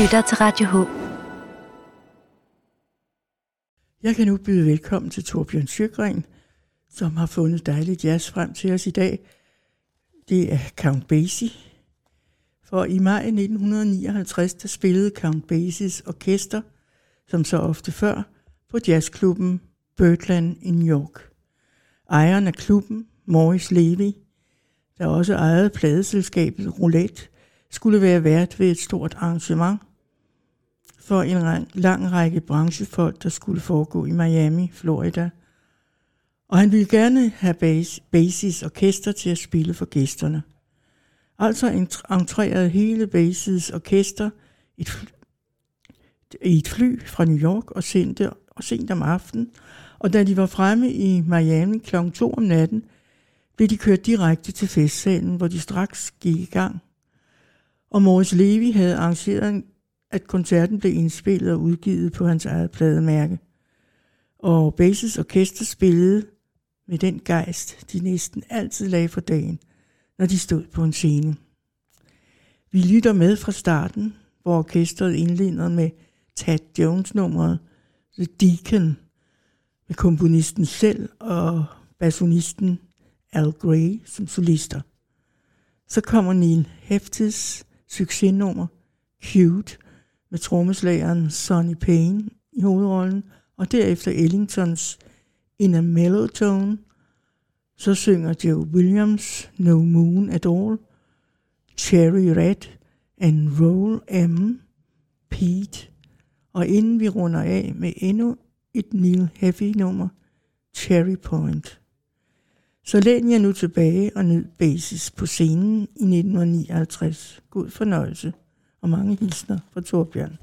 lytter til Radio H. Jeg kan nu byde velkommen til Torbjørn Sjøgren, som har fundet dejligt jazz frem til os i dag. Det er Count Basie. For i maj 1959, der spillede Count Basies orkester, som så ofte før, på jazzklubben Birdland i New York. Ejeren af klubben, Morris Levy, der også ejede pladeselskabet Roulette, skulle være vært ved et stort arrangement for en lang række branchefolk, der skulle foregå i Miami, Florida. Og han ville gerne have Basis orkester til at spille for gæsterne. Altså entrerede hele Basis orkester et i et fly fra New York og sendte og sent om aftenen, og da de var fremme i Miami kl. 2 om natten, blev de kørt direkte til festsalen, hvor de straks gik i gang. Og Morris Levy havde arrangeret, at koncerten blev indspillet og udgivet på hans eget plademærke. Og Bases Orkester spillede med den gejst, de næsten altid lagde for dagen, når de stod på en scene. Vi lytter med fra starten, hvor orkestret indleder med Tad Jones-nummeret The Deacon med komponisten selv og bassonisten Al Gray som solister. Så kommer Neil Heftes succesnummer Cute med trommeslageren Sonny Payne i hovedrollen, og derefter Ellingtons In a Mellow Tone. Så synger Joe Williams No Moon at All, Cherry Red and Roll M, Pete, og inden vi runder af med endnu et Neil Heavy nummer, Cherry Point. Så læn jer nu tilbage og nyd basis på scenen i 1959. God fornøjelse og mange hilsner fra Torbjørn.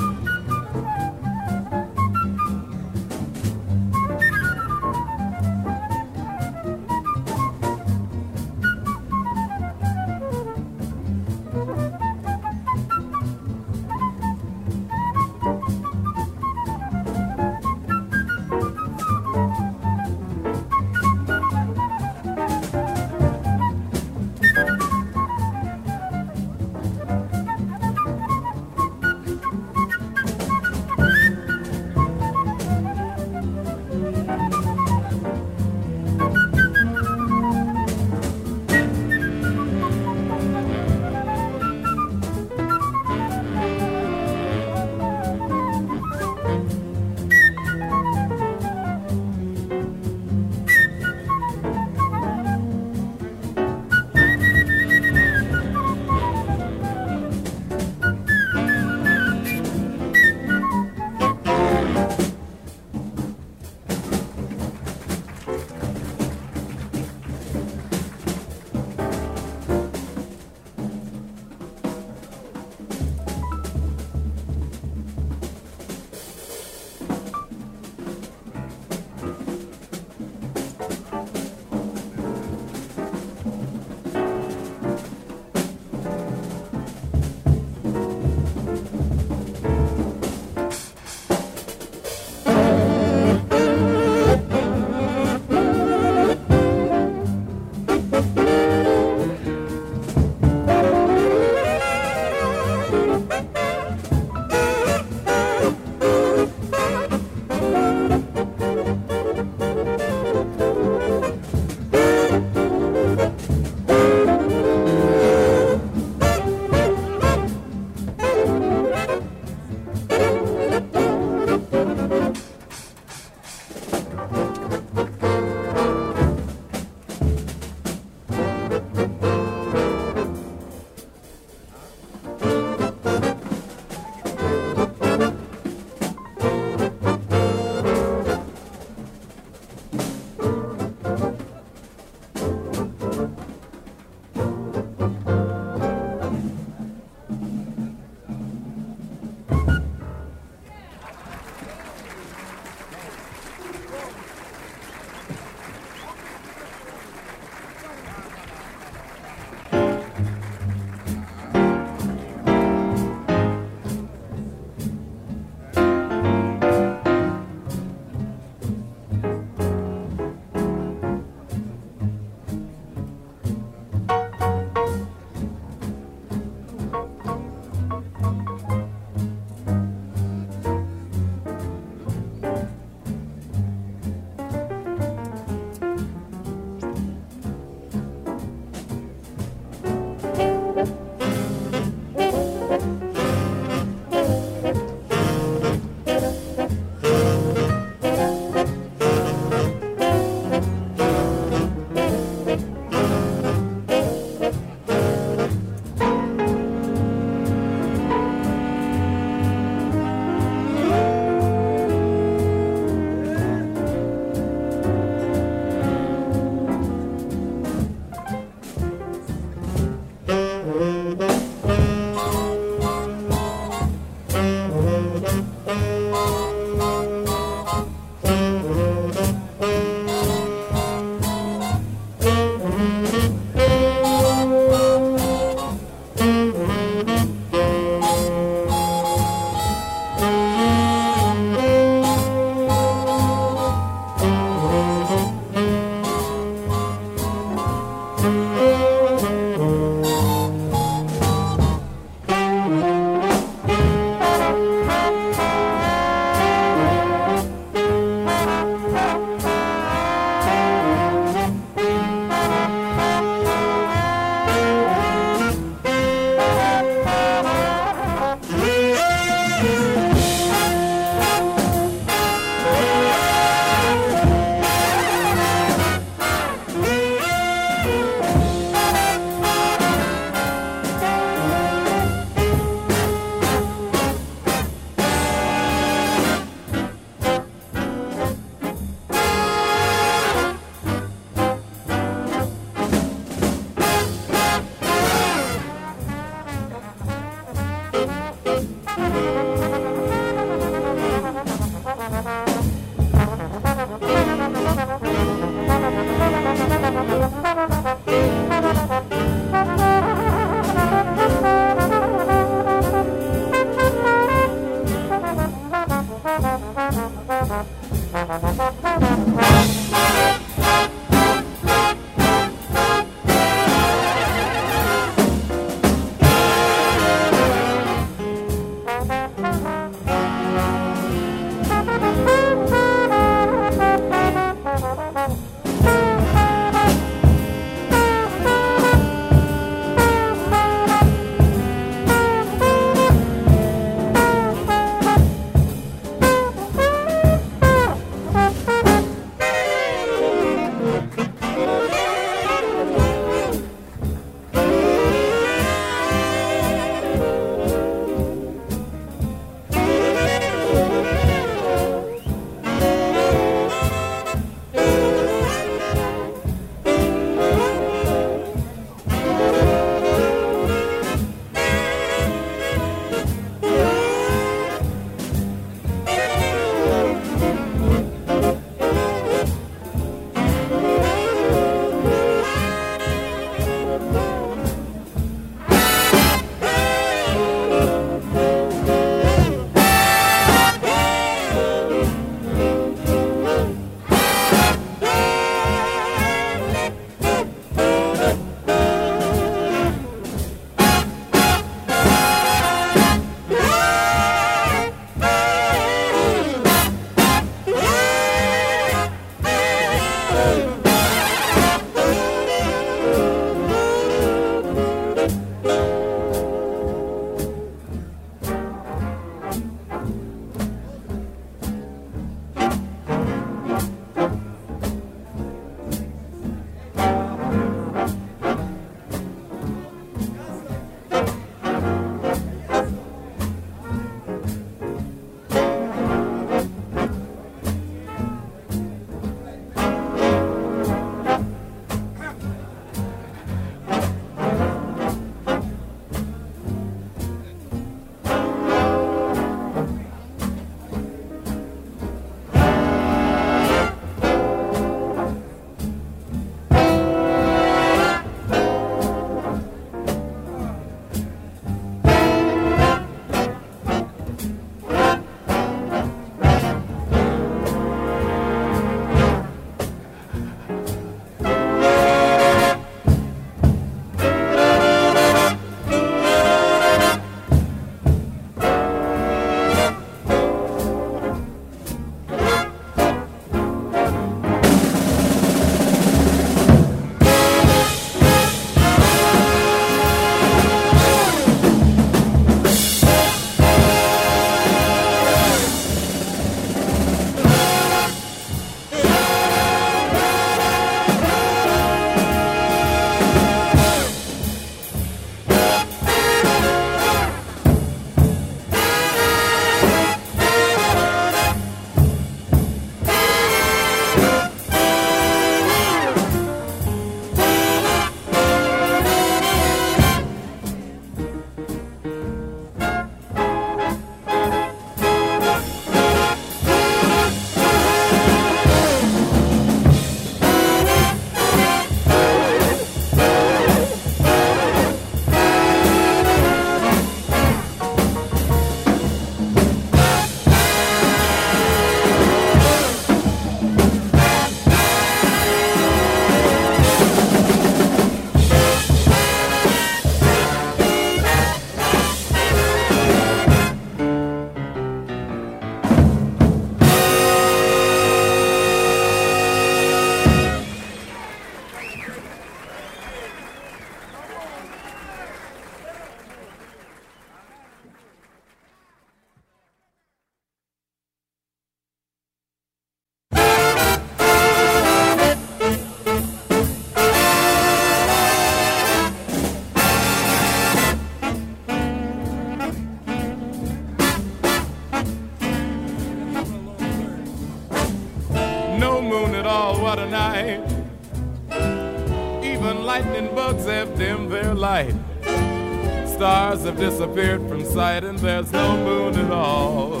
Disappeared from sight and there's no moon at all.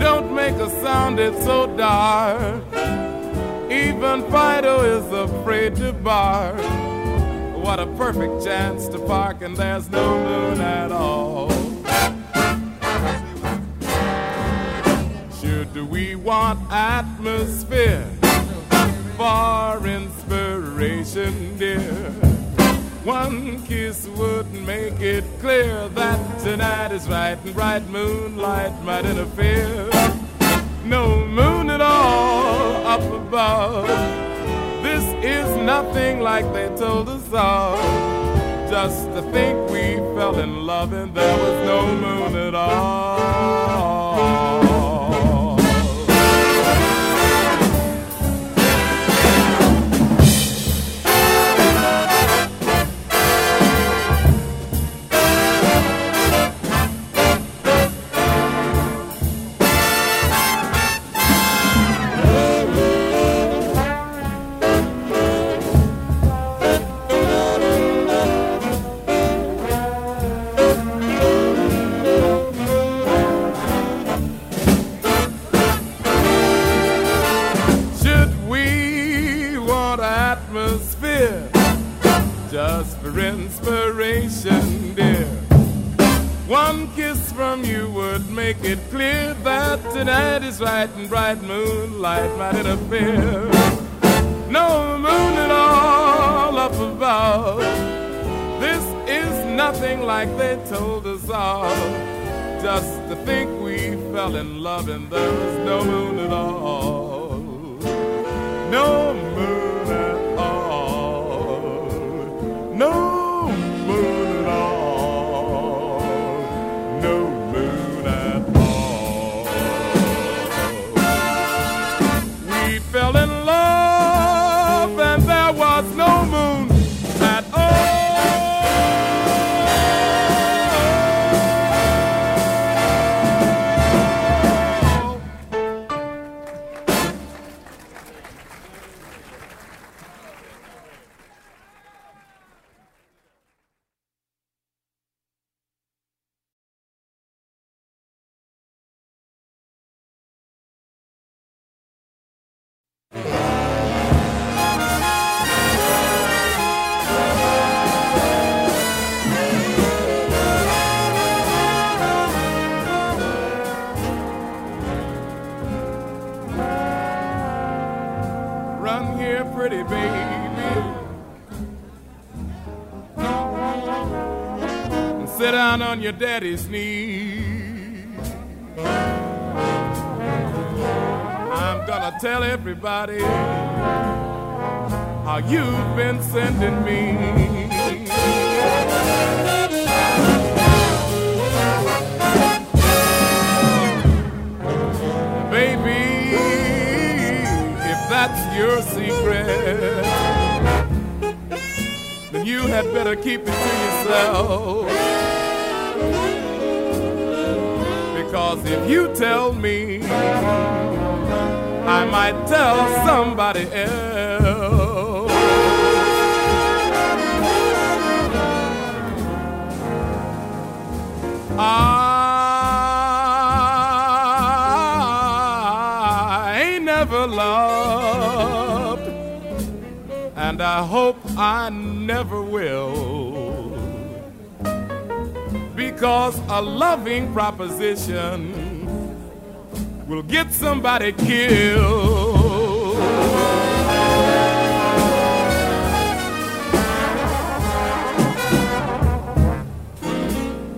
Don't make a sound, it's so dark. Even Fido is afraid to bark. What a perfect chance to park and there's no moon at all. Should we want atmosphere for inspiration, dear. One kiss would make it clear that tonight is right and bright moonlight might interfere. No moon at all up above. This is nothing like they told us of. Just to think we fell in love and there was no moon at all. Bright and bright moonlight might interfere. No moon at all up above. This is nothing like they told us all. Just to think we fell in love and there was no moon at all. No on your daddy's knee. I'm gonna tell everybody how you've been sending me. Baby, if that's your secret, then you had better keep it to yourself. If you tell me, I might tell somebody else. I ain't never loved, and I hope I never will because a loving proposition will get somebody killed.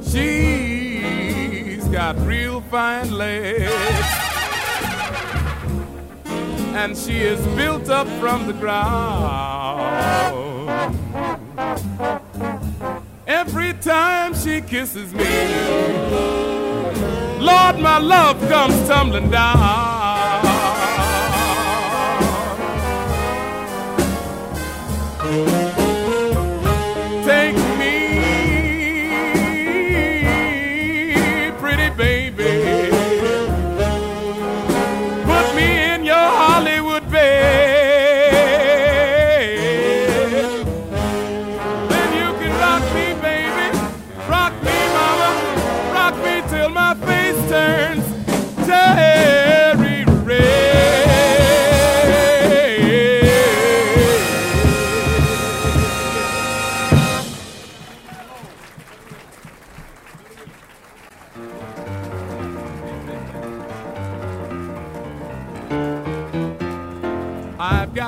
She's got real fine legs, and she is built up from the ground every time she kisses me. Lord, my love comes tumbling down.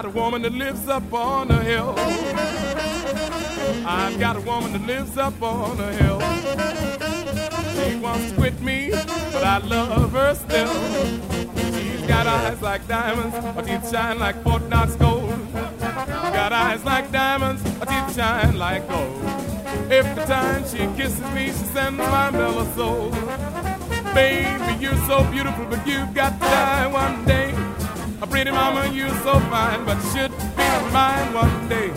Got a woman that lives up on the hill. I've got a woman that lives up on the hill. She wants to quit me, but I love her still. She's got eyes like diamonds, her teeth shine like Fort Knox gold. She's got eyes like diamonds, her teeth shine like gold. Every time she kisses me, she sends my mellow soul. Baby, you're so beautiful, but you've got to die one day. A pretty mama, you're so fine, but should be mine one day.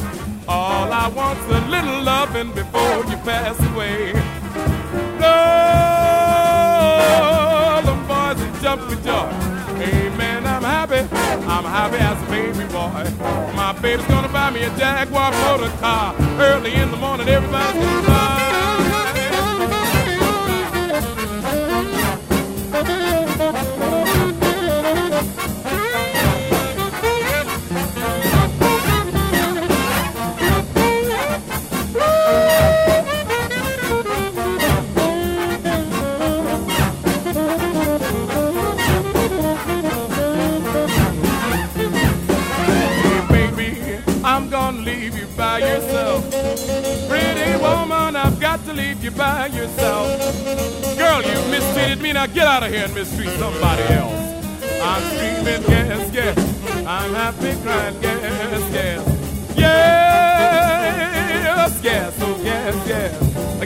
All I want's a little loving before you pass away. Love them boys and jump joy. Man, I'm happy. I'm happy as a baby boy. My baby's gonna buy me a Jaguar motor car. Early in the morning, everybody's gonna now get out of here and mistreat somebody else. I'm screaming, yes, yes. I'm happy crying, yes, yes. Yes, yes, oh, yes, yes.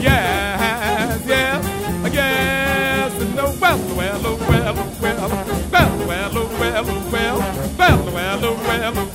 Yes, yes, yes. Well, well, oh, well, oh, well. Well, well, oh, well, oh, well. Well, well, oh, well, oh, well. Well,